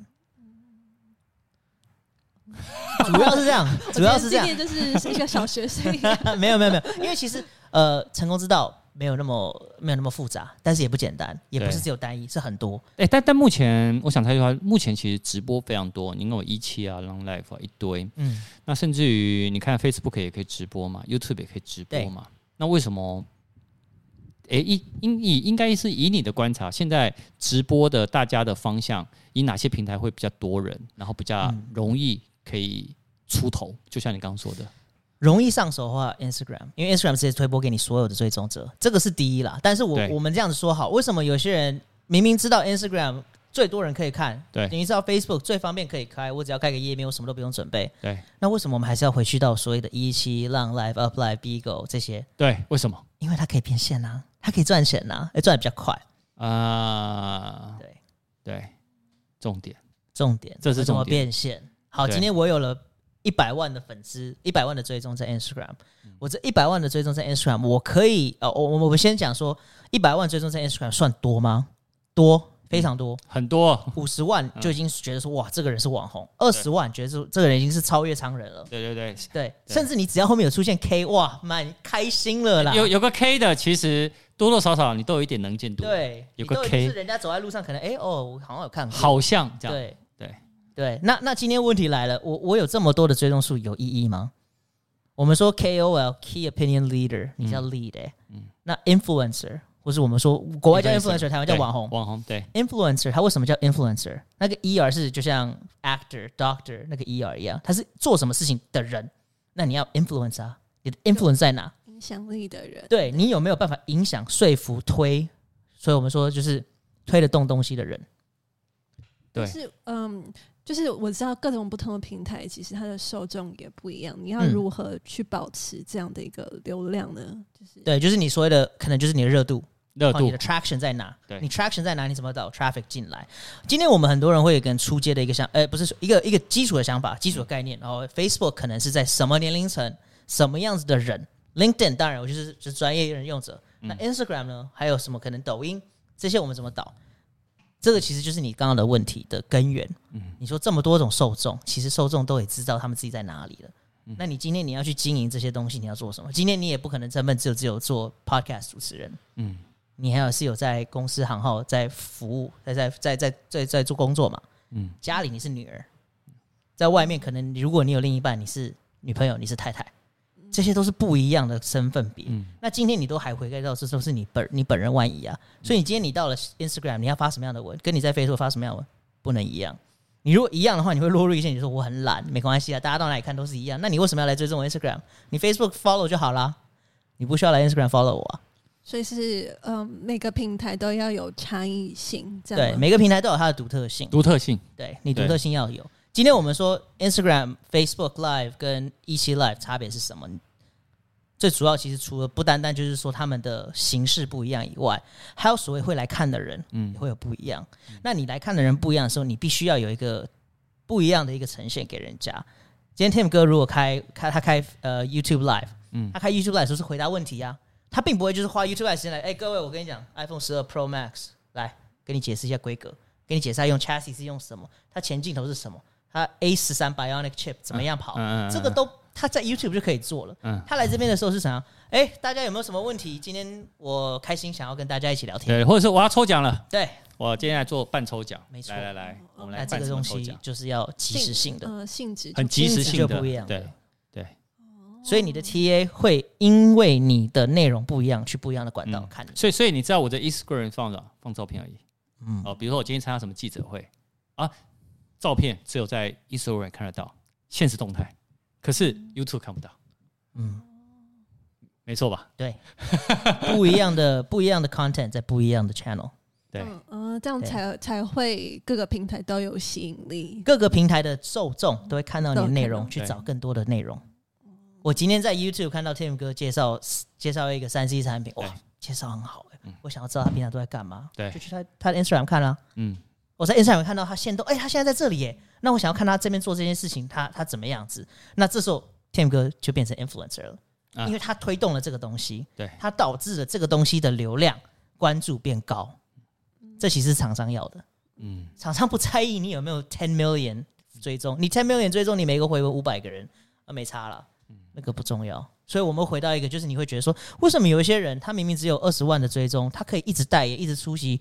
主要是这样，主要是这样。今天就是一个小学生。没有没有没有，因为其实呃，成功之道没有那么没有那么复杂，但是也不简单，也不是只有单一，是很多。哎、欸，但但目前我想插一句话，目前其实直播非常多，你跟我一期啊，Long Life 啊一堆，嗯，那甚至于你看 Facebook 也可以直播嘛，YouTube 也可以直播嘛，那为什么？诶，应应以应该是以你的观察，现在直播的大家的方向，以哪些平台会比较多人，然后比较容易可以出头？嗯、就像你刚刚说的，容易上手的话，Instagram，因为 Instagram 直接推播给你所有的追踪者，这个是第一啦。但是我我们这样子说好，为什么有些人明明知道 Instagram 最多人可以看，对，你知道 Facebook 最方便可以开，我只要开个页面，我什么都不用准备，对。那为什么我们还是要回去到所谓的一期、Long Life、Up Life、Bigo 这些？对，为什么？因为它可以变现啊。它可以赚钱呐、啊，哎，赚的比较快啊。对对，重点重点，这是怎么变现？好，今天我有了一百万的粉丝，一百万的追踪在 Instagram。我这一百万的追踪在 Instagram，我可以呃，我我我们先讲说，一百万追踪在 Instagram 算多吗？多，非常多，嗯、很多。五十万就已经觉得说哇，这个人是网红；二十万觉得说这个人已经是超越常人了。对对对对，对甚至你只要后面有出现 K，哇，蛮开心了啦。有有个 K 的，其实。多多少少你都有一点能见度，对，有个 K，是人家走在路上可能哎、欸、哦，我好像有看过，好像这样，对对对。那那今天问题来了，我我有这么多的追踪数有意义吗？我们说 KOL Key Opinion Leader，你叫 lead 哎，嗯，那 Influencer 或是我们说国外叫 Influencer，台湾叫网红，网红对 Influencer，他为什么叫 Influencer？那个 ER 是就像 Actor Doctor 那个 ER 一样，他是做什么事情的人？那你要 Influence 啊，你的 Influence 在哪？影响力的人，对你有没有办法影响、说服、推？所以我们说，就是推得动东西的人。对，是嗯，就是我知道各种不同的平台，其实它的受众也不一样。你要如何去保持这样的一个流量呢？嗯、就是对，就是你所谓的，可能就是你的热度，热度，你的 traction 在哪？对，你 traction 在哪？你怎么导 traffic 进来？今天我们很多人会有跟出街的一个想，呃，不是一个一个基础的想法、基础的概念。然后 Facebook 可能是在什么年龄层、什么样子的人？LinkedIn 当然，我就是就是专业人用者。嗯、那 Instagram 呢？还有什么可能？抖音这些我们怎么导？这个其实就是你刚刚的问题的根源。嗯，你说这么多种受众，其实受众都也知道他们自己在哪里了。嗯、那你今天你要去经营这些东西，你要做什么？今天你也不可能专门只有只有做 Podcast 主持人。嗯，你还有是有在公司行号在服务，在在在在在在做工作嘛？嗯，家里你是女儿，在外面可能如果你有另一半，你是女朋友，你是太太。这些都是不一样的身份别。嗯、那今天你都还回归到这都是你本你本人万一啊，所以你今天你到了 Instagram，你要发什么样的文，跟你在 Facebook 发什么样的文不能一样。你如果一样的话，你会落入一些你说我很懒，没关系啊，大家到哪里看都是一样。那你为什么要来追踪我 Instagram？你 Facebook follow 就好啦，你不需要来 Instagram follow 我啊。所以是嗯，每个平台都要有差异性，这样对，每个平台都有它的独特性，独特性，对你独特性要有。今天我们说 Instagram、Facebook Live 跟 E7 Live 差别是什么？最主要其实除了不单单就是说他们的形式不一样以外，还有所谓会来看的人，嗯，也会有不一样。嗯、那你来看的人不一样的时候，你必须要有一个不一样的一个呈现给人家。今天 Tim 哥如果开开他开呃 YouTube Live，嗯，他开 YouTube Live 的时候是回答问题啊，他并不会就是花 YouTube Live 时间来，哎，各位我跟你讲，iPhone 十二 Pro Max 来给你解释一下规格，给你解释下用 chassis 是用什么，它前镜头是什么，它 A 十三 Bionic Chip 怎么样跑，这个都。他在 YouTube 就可以做了。嗯，他来这边的时候是啥，哎，大家有没有什么问题？今天我开心想要跟大家一起聊天。对，或者是我要抽奖了。对，我今天来做半抽奖。没错，来来来，我们来这个东西就是要及时性的，呃，性质很及时性的，不一样。对对，所以你的 TA 会因为你的内容不一样，去不一样的管道看。所以，所以你知道我的 Instagram 放了放照片而已。嗯，哦，比如说我今天参加什么记者会啊，照片只有在 Instagram 看得到，现实动态，可是 YouTube 看不到。嗯，没错吧？对，不一样的 不一样的 content 在不一样的 channel，对，嗯、呃，这样才才会各个平台都有吸引力，各个平台的受众都会看到你的内容，去找更多的内容。我今天在 YouTube 看到 Tim 哥介绍介绍一个三 C 产品，哇，介绍很好哎、欸，嗯、我想要知道他平常都在干嘛，对，就去他他的 Instagram 看了、啊，嗯，我在 Instagram 看到他现都，哎、欸，他现在在这里耶，那我想要看他这边做这件事情，他他怎么样子？那这时候。Tim 哥就变成 influencer 了，因为他推动了这个东西，对，他导致了这个东西的流量关注变高，这其实是厂商要的，嗯，厂商不在意你有没有 ten million 追踪，你 ten million 追踪，你每个回文五百个人，啊，没差了，那个不重要。所以我们回到一个，就是你会觉得说，为什么有一些人他明明只有二十万的追踪，他可以一直代言，一直出席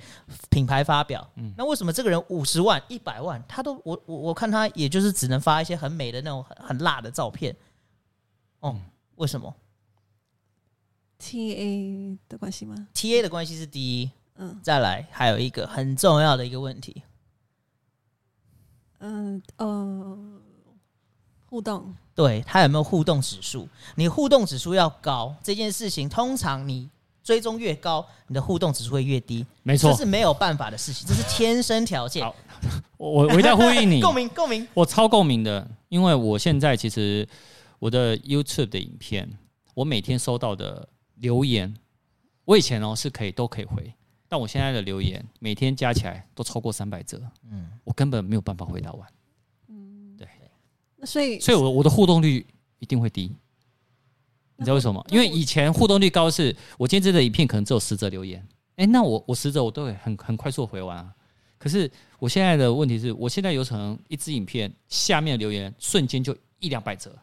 品牌发表，嗯，那为什么这个人五十万、一百万，他都我我我看他也就是只能发一些很美的那种很很辣的照片。哦，为什么？T A 的关系吗？T A 的关系是第一，嗯，再来还有一个很重要的一个问题，嗯呃，互动，对，它有没有互动指数？你互动指数要高，这件事情通常你追踪越高，你的互动指数会越低，没错，这是没有办法的事情，这是天生条件。好，我 我一定要呼应你，共鸣共鸣，我超共鸣的，因为我现在其实。我的 YouTube 的影片，我每天收到的留言，我以前哦是可以都可以回，但我现在的留言每天加起来都超过三百则，嗯，我根本没有办法回答完，所以，所以我我的互动率一定会低，你知道为什么？因为以前互动率高是，我今天这个影片可能只有十则留言，哎，那我我十则我都会很很快速回完啊，可是我现在的问题是我现在有可能一支影片下面的留言瞬间就一两百则。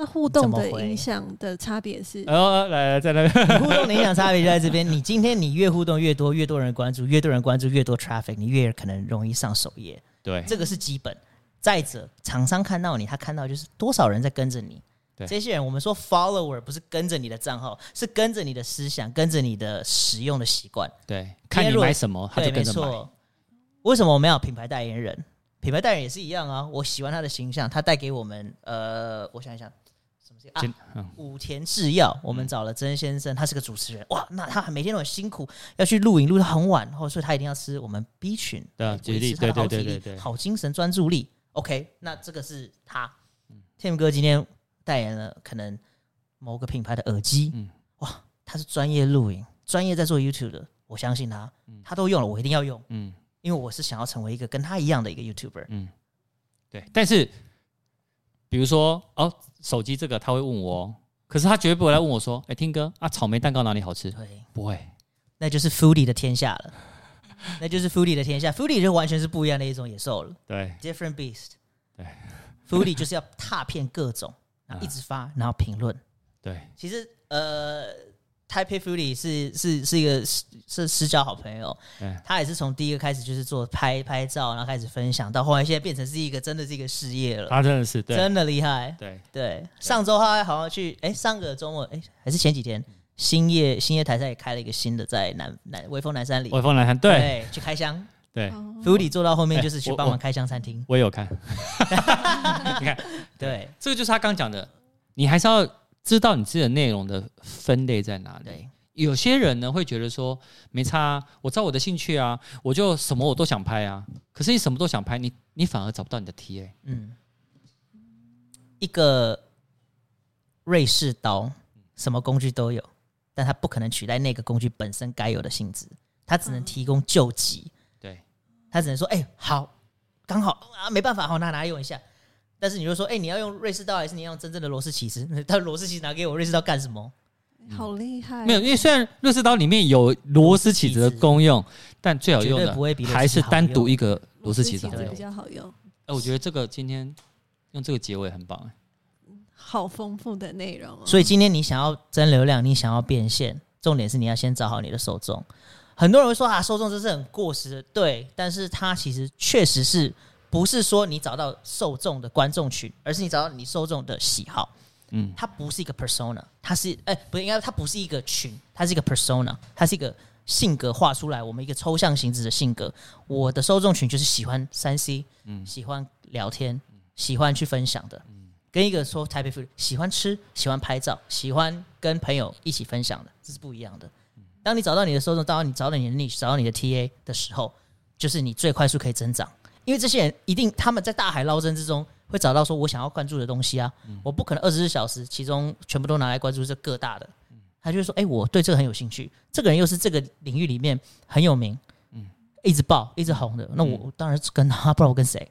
那互动的影响的差别是？哦，来来，在那边。互动的影响差别就在这边。你今天你越互动越多，越多人关注，越多人关注越多 traffic，你越可能容易上首页。对，这个是基本。再者，厂商看到你，他看到就是多少人在跟着你。对，这些人我们说 follower 不是跟着你的账号，是跟着你的思想，跟着你的使用的习惯。对，看你买什么，他就跟着买。为什么我们要品牌代言人？品牌代言人也是一样啊。我喜欢他的形象，他带给我们呃，我想一想。什么啊，武田制药，我们找了曾先生，他是个主持人，哇，那他每天都很辛苦，要去录影录到很晚，然后所以他一定要吃我们 B 群，对，维持他的好体力、好精神、专注力。OK，那这个是他，Tim 哥今天代言了可能某个品牌的耳机，哇，他是专业录影、专业在做 YouTube 的，我相信他，他都用了，我一定要用，嗯，因为我是想要成为一个跟他一样的一个 YouTuber，嗯，对，但是。比如说哦，手机这个他会问我，可是他绝对不会来问我说：“哎，听哥啊，草莓蛋糕哪里好吃？”对，不会，那就是 Foodie 的天下了，那就是 Foodie 的天下，Foodie 就完全是不一样的一种野兽了。对，Different beast。对，Foodie 就是要踏遍各种，然后一直发，然后评论。对，其实呃。Taipei Foodie 是是是一个是是私交好朋友，对他也是从第一个开始就是做拍拍照，然后开始分享，到后来现在变成是一个真的是一个事业了。他真的是对真的厉害，对对。上周他还好像去，哎，上个周末，哎，还是前几天，兴业兴业台上也开了一个新的，在南南威风南山里，威风南山对，对，去开箱，对。Foodie 做到后面就是去帮忙开箱餐厅，我也有看，你看，对，这个就是他刚讲的，你还是要。知道你自己的内容的分类在哪里？有些人呢会觉得说没差啊，我知道我的兴趣啊，我就什么我都想拍啊。可是你什么都想拍，你你反而找不到你的 TA。嗯，一个瑞士刀什么工具都有，但它不可能取代那个工具本身该有的性质，它只能提供救急。对，它只能说，哎、欸，好，刚好啊，没办法，好拿拿用一下。但是你就说，哎、欸，你要用瑞士刀还是你要用真正的螺丝起司？他螺丝起司拿给我，瑞士刀干什么？好厉害！没有，因为虽然瑞士刀里面有螺丝起子的功用，但最好用的还是单独一个螺丝起子比较好用。哎，我觉得这个今天用这个结尾很棒哎，好丰富的内容哦。所以今天你想要增流量，你想要变现，重点是你要先找好你的受众。很多人会说啊，受众这是很过时的，对，但是它其实确实是不是说你找到受众的观众群，而是你找到你受众的喜好。嗯，它不是一个 persona，它是哎、欸，不应该，它不是一个群，它是一个 persona，它是一个性格画出来，我们一个抽象形式的性格。我的受众群就是喜欢三 C，嗯，喜欢聊天，喜欢去分享的，嗯，跟一个说台北 food 喜欢吃、喜欢拍照、喜欢跟朋友一起分享的，这是不一样的。当你找到你的受众，当你找到你的 niche，找到你的 TA 的时候，就是你最快速可以增长，因为这些人一定他们在大海捞针之中。会找到说我想要关注的东西啊，嗯、我不可能二十四小时其中全部都拿来关注这各大的，嗯、他就会说，哎、欸，我对这个很有兴趣，这个人又是这个领域里面很有名，嗯，一直爆一直红的，那我当然是跟他，不然我跟谁？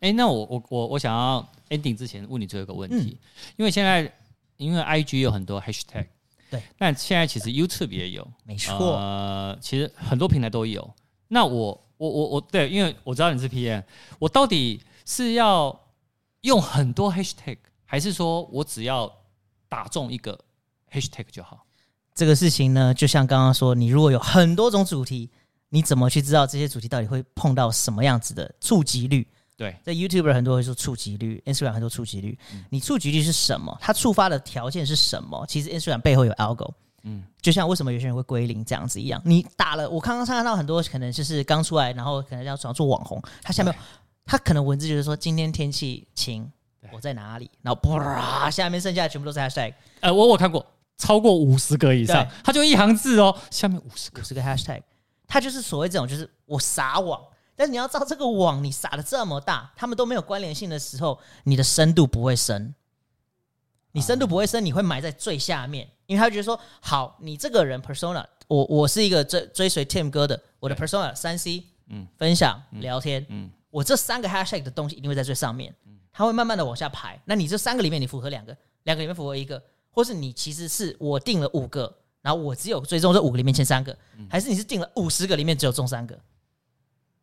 哎、欸，那我我我我想要 ending 之前问你最后一个问题，嗯、因为现在因为 IG 有很多 hashtag，对，但现在其实 YouTube 也有，没错，呃，其实很多平台都有。那我我我我对，因为我知道你是 PM，我到底。是要用很多 hashtag，还是说我只要打中一个 hashtag 就好？这个事情呢，就像刚刚说，你如果有很多种主题，你怎么去知道这些主题到底会碰到什么样子的触及率？对，在 YouTube 很多会说触及率，Instagram 很多触及率。嗯、你触及率是什么？它触发的条件是什么？其实 Instagram 背后有 algo，嗯，就像为什么有些人会归零这样子一样。你打了，我刚刚看到很多可能就是刚出来，然后可能要想做网红，他下面。他可能文字就是说今天天气晴，我在哪里？然后啪，下面剩下的全部都是 hashtag。呃，我我看过超过五十个以上，他就一行字哦，下面五十个五十个 hashtag。他就是所谓这种，就是我撒网，但是你要知道这个网你撒的这么大，他们都没有关联性的时候，你的深度不会深。你深度不会深，你会埋在最下面，因为他觉得说，好，你这个人 persona，我我是一个追追随 Tim 哥的，我的 persona 三 C，嗯，分享聊天，嗯。我这三个 hashtag 的东西一定会在最上面，它会慢慢的往下排。那你这三个里面你符合两个，两个里面符合一个，或是你其实是我定了五个，然后我只有追踪这五个里面前三个，还是你是定了五十个里面只有中三个？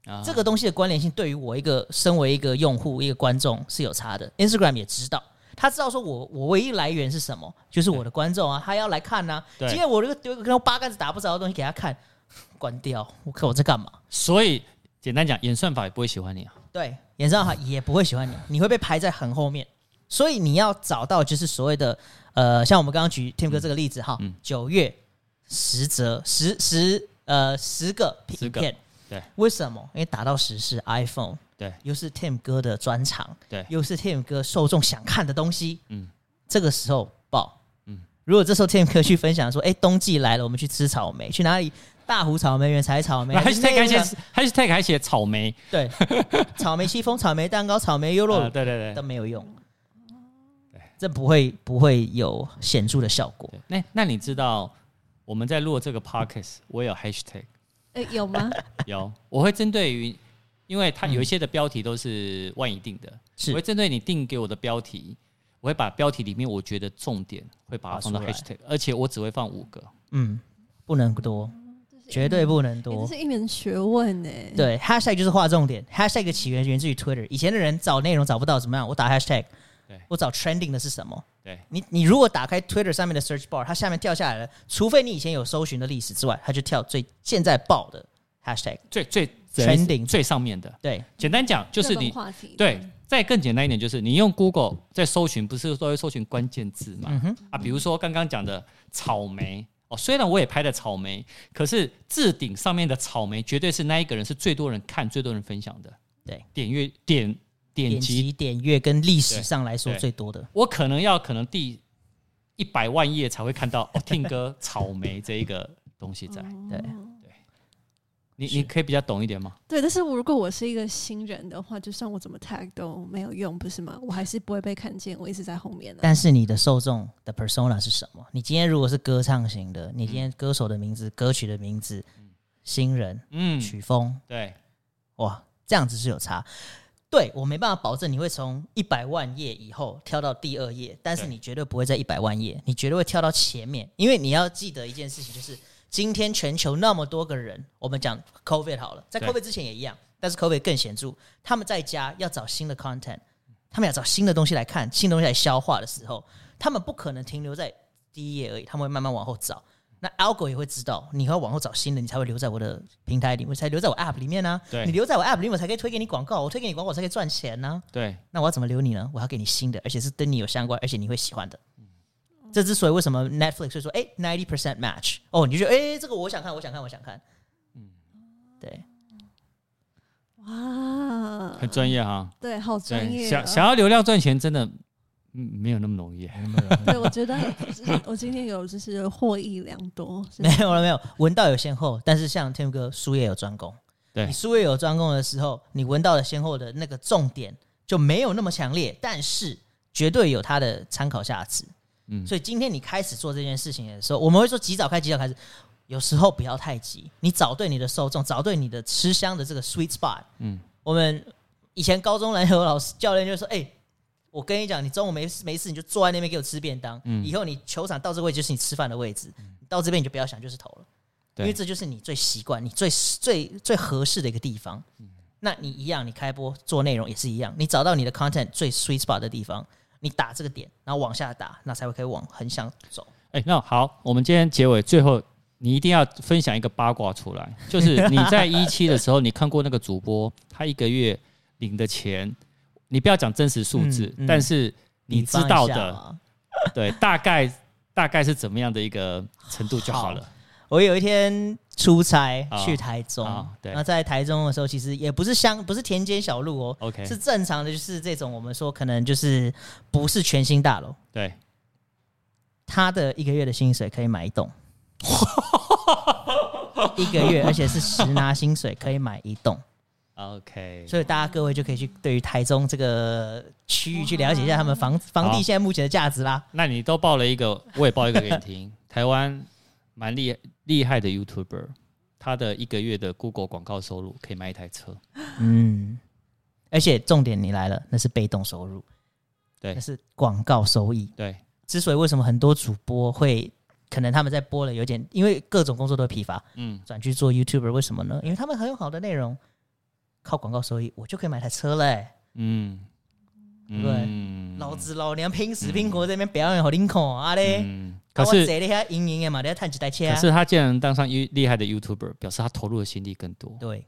啊，这个东西的关联性对于我一个身为一个用户一个观众是有差的。Instagram 也知道，他知道说我我唯一来源是什么，就是我的观众啊，他要来看呢。今天我这个丢一个跟八竿子打不着的东西给他看，关掉，我看我在干嘛？所以。简单讲，演算法也不会喜欢你啊。对，演算法也不会喜欢你，你会被排在很后面。所以你要找到就是所谓的呃，像我们刚刚举 Tim 哥这个例子哈，九、嗯、月十则十十呃十个影片，对，为什么？因为打到十是 iPhone，对，又是 Tim 哥的专长，对，又是 Tim 哥受众想看的东西，嗯，这个时候爆，嗯，如果这时候 Tim 哥去分享说，哎，冬季来了，我们去吃草莓，去哪里？大湖草莓园采草莓，#hashtag 还写 #hashtag 还写草莓，对，草莓戚风、草莓蛋糕、草莓优酪乳，对对对，都没有用，对，这不会不会有显著的效果。那那你知道我们在录这个 podcast，我有 hashtag，哎，有吗？有，我会针对于，因为它有一些的标题都是万一定的，是，我会针对你定给我的标题，我会把标题里面我觉得重点会把它放到 hashtag，而且我只会放五个，嗯，不能多。绝对不能多，这是一门学问呢。对，hashtag 就是画重点。hashtag 的起源源自于 Twitter，以前的人找内容找不到怎么样？我打 hashtag，对，我找 trending 的是什么？对，你你如果打开 Twitter 上面的 search bar，它下面跳下来了，除非你以前有搜寻的历史之外，它就跳最现在爆的 hashtag，最最 trending 最上面的。对，简单讲就是你对，再更简单一点就是你用 Google 在搜寻，不是都会搜寻关键字嘛？嗯哼啊，比如说刚刚讲的草莓。哦，虽然我也拍了草莓，可是置顶上面的草莓绝对是那一个人是最多人看、最多人分享的。对，点阅点点击点阅跟历史上来说最多的，我可能要可能第一百万页才会看到哦，Tim 哥草莓这一个东西在。对对，你你可以比较懂一点吗？对，但是如果我是一个新人的话，就算我怎么 tag 都没有用，不是吗？我还是不会被看见，我一直在后面的。但是你的受众的 persona 是什么？你今天如果是歌唱型的，你今天歌手的名字、嗯、歌曲的名字、新人、嗯，曲风，对，哇，这样子是有差。对，我没办法保证你会从一百万页以后跳到第二页，但是你绝对不会在一百万页，你绝对会跳到前面，因为你要记得一件事情，就是。今天全球那么多个人，我们讲 COVID 好了，在 COVID 之前也一样，但是 COVID 更显著。他们在家要找新的 content，他们要找新的东西来看，新东西来消化的时候，他们不可能停留在第一页而已，他们会慢慢往后找。那 algo 也会知道，你要往后找新的，你才会留在我的平台里面，才留在我 app 里面呢、啊。对，你留在我 app 里面，我才可以推给你广告，我推给你广告，我才可以赚钱呢、啊。对，那我要怎么留你呢？我要给你新的，而且是跟你有相关，而且你会喜欢的。这之所以为什么 Netflix 会说哎 ninety percent match 哦，你就觉得哎这个我想看，我想看，我想看，嗯，对，哇，很专业哈，对，好专业。想想要流量赚钱，真的嗯没有那么容易。对，我觉得我今天有就是获益良多。没有了，没有，闻到有先后，但是像 Tim 哥术业有专攻，对，你术业有专攻的时候，你闻到的先后的那个重点就没有那么强烈，但是绝对有它的参考价值。嗯，所以今天你开始做这件事情的时候，我们会说及早开，及早开始。有时候不要太急，你找对你的受众，找对你的吃香的这个 sweet spot。嗯，我们以前高中篮球老师教练就说：“哎、欸，我跟你讲，你中午没事没事，你就坐在那边给我吃便当。嗯，以后你球场到这个位置就是你吃饭的位置，到这边你就不要想就是投了，因为这就是你最习惯、你最最最合适的一个地方。那你一样，你开播做内容也是一样，你找到你的 content 最 sweet spot 的地方。”你打这个点，然后往下打，那才会可以往横向走。哎、欸，那好，我们今天结尾最后，你一定要分享一个八卦出来，就是你在一期的时候，你看过那个主播，他一个月领的钱，你不要讲真实数字，嗯嗯、但是你知道的，对，大概大概是怎么样的一个程度就好了。好我有一天出差去台中，哦哦、对，那在台中的时候，其实也不是乡，不是田间小路哦，OK，是正常的，就是这种我们说可能就是不是全新大楼，对，他的一个月的薪水可以买一栋，一个月，而且是实拿薪水可以买一栋，OK，所以大家各位就可以去对于台中这个区域去了解一下他们房房地现在目前的价值啦。那你都报了一个，我也报一个给你听，台湾。蛮厉害厉害的 YouTuber，他的一个月的 Google 广告收入可以买一台车。嗯，而且重点你来了，那是被动收入，对，那是广告收益。对，之所以为什么很多主播会可能他们在播了有点，因为各种工作都疲乏，嗯，转去做 YouTuber，为什么呢？因为他们很有好的内容，靠广告收益，我就可以买台车嘞、欸。嗯，对，嗯、老子老娘拼死拼活在那边表演好林口啊嘞。嗯可是，可是他既然能当上厉害的 YouTuber，表示他投入的心力更多。对，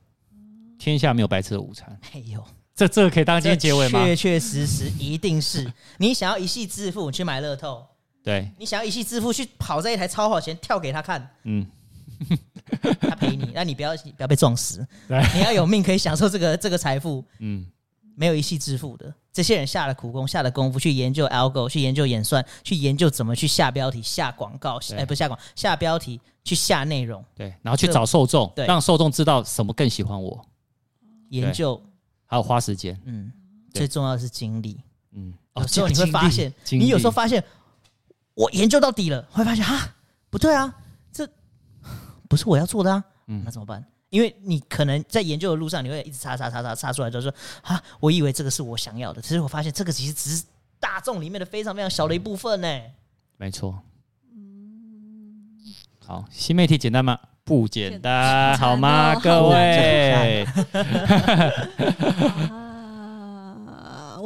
天下没有白吃的午餐。哎呦，这这个可以当今天结尾吗？确确实实一定是。你想要一夕致富，去买乐透。对，你想要一夕致富，去跑在一台超跑前跳给他看。嗯，他陪你，那你不要不要被撞死。对，你要有命可以享受这个这个财富。嗯。没有一夕致富的，这些人下了苦功，下了功夫去研究 algo，去研究演算，去研究怎么去下标题、下广告，哎，不是下广，下标题，去下内容，对，然后去找受众，对，让受众知道什么更喜欢我，研究还有花时间，嗯，最重要的是精力，嗯，有时候你会发现，你有时候发现，我研究到底了，会发现啊，不对啊，这不是我要做的啊，嗯，那怎么办？因为你可能在研究的路上，你会一直查查查查查出来，就是说啊，我以为这个是我想要的，其实我发现这个其实只是大众里面的非常非常小的一部分呢。没错。好，新媒体简单吗？不简单，好吗，各位？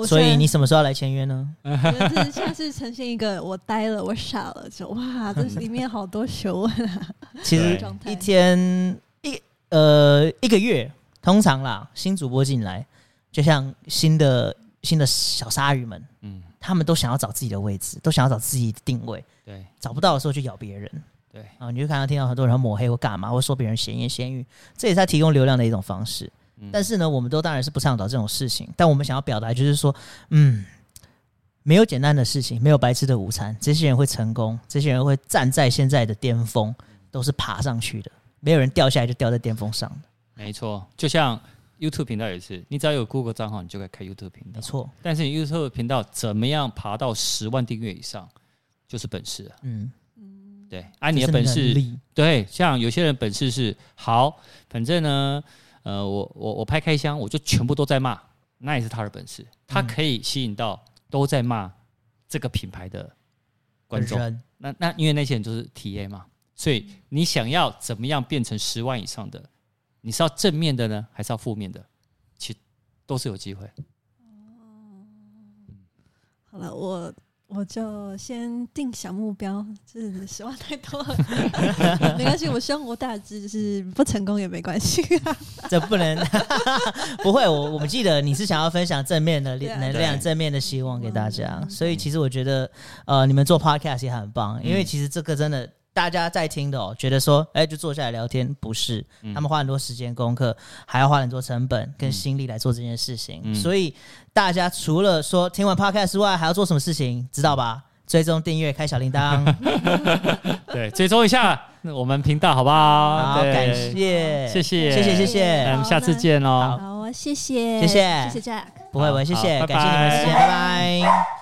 所以你什么时候要来签约呢？就是现在是呈现一个我呆了，我傻了，就哇，这 里面好多学问啊。其实一天一。呃，一个月通常啦，新主播进来，就像新的新的小鲨鱼们，嗯，他们都想要找自己的位置，都想要找自己的定位，对，找不到的时候就咬别人，对，啊，你就看到听到很多人抹黑或干嘛，或说别人闲言闲语，这也是他提供流量的一种方式。嗯，但是呢，我们都当然是不倡导这种事情，但我们想要表达就是说，嗯，没有简单的事情，没有白吃的午餐，这些人会成功，这些人会站在现在的巅峰，都是爬上去的。没有人掉下来就掉在巅峰上的。没错，就像 YouTube 频道也是，你只要有 Google 账号，你就可以开 YouTube 频道。没错，但是你 YouTube 频道怎么样爬到十万订阅以上，就是本事啊。嗯。对，按、啊、你的本事，对，像有些人本事是好，反正呢，呃，我我我拍开箱，我就全部都在骂，那也是他的本事，他可以吸引到都在骂这个品牌的观众，嗯、那那因为那些人就是 TA 嘛，所以你想要怎么样变成十万以上的，你是要正面的呢，还是要负面的？其实都是有机会。哦，好了，我。我就先定小目标，就是十万太多了，没关系。我希望我大致就是不成功也没关系，啊，这不能不会。我我们记得你是想要分享正面的能量，正面的希望给大家，所以其实我觉得呃，你们做 podcast 也很棒，因为其实这个真的。大家在听的哦，觉得说，哎，就坐下来聊天，不是？嗯、他们花很多时间功课，还要花很多成本跟心力来做这件事情。嗯、所以大家除了说听完 podcast 之外，还要做什么事情？知道吧？追踪、订阅、开小铃铛。对，追踪一下我们频道，好不好？好，对感谢，谢谢，谢谢，谢谢。那我们下次见喽。好，谢谢，谢谢，谢谢 Jack。不会，我谢谢，感谢你们的时间，拜拜。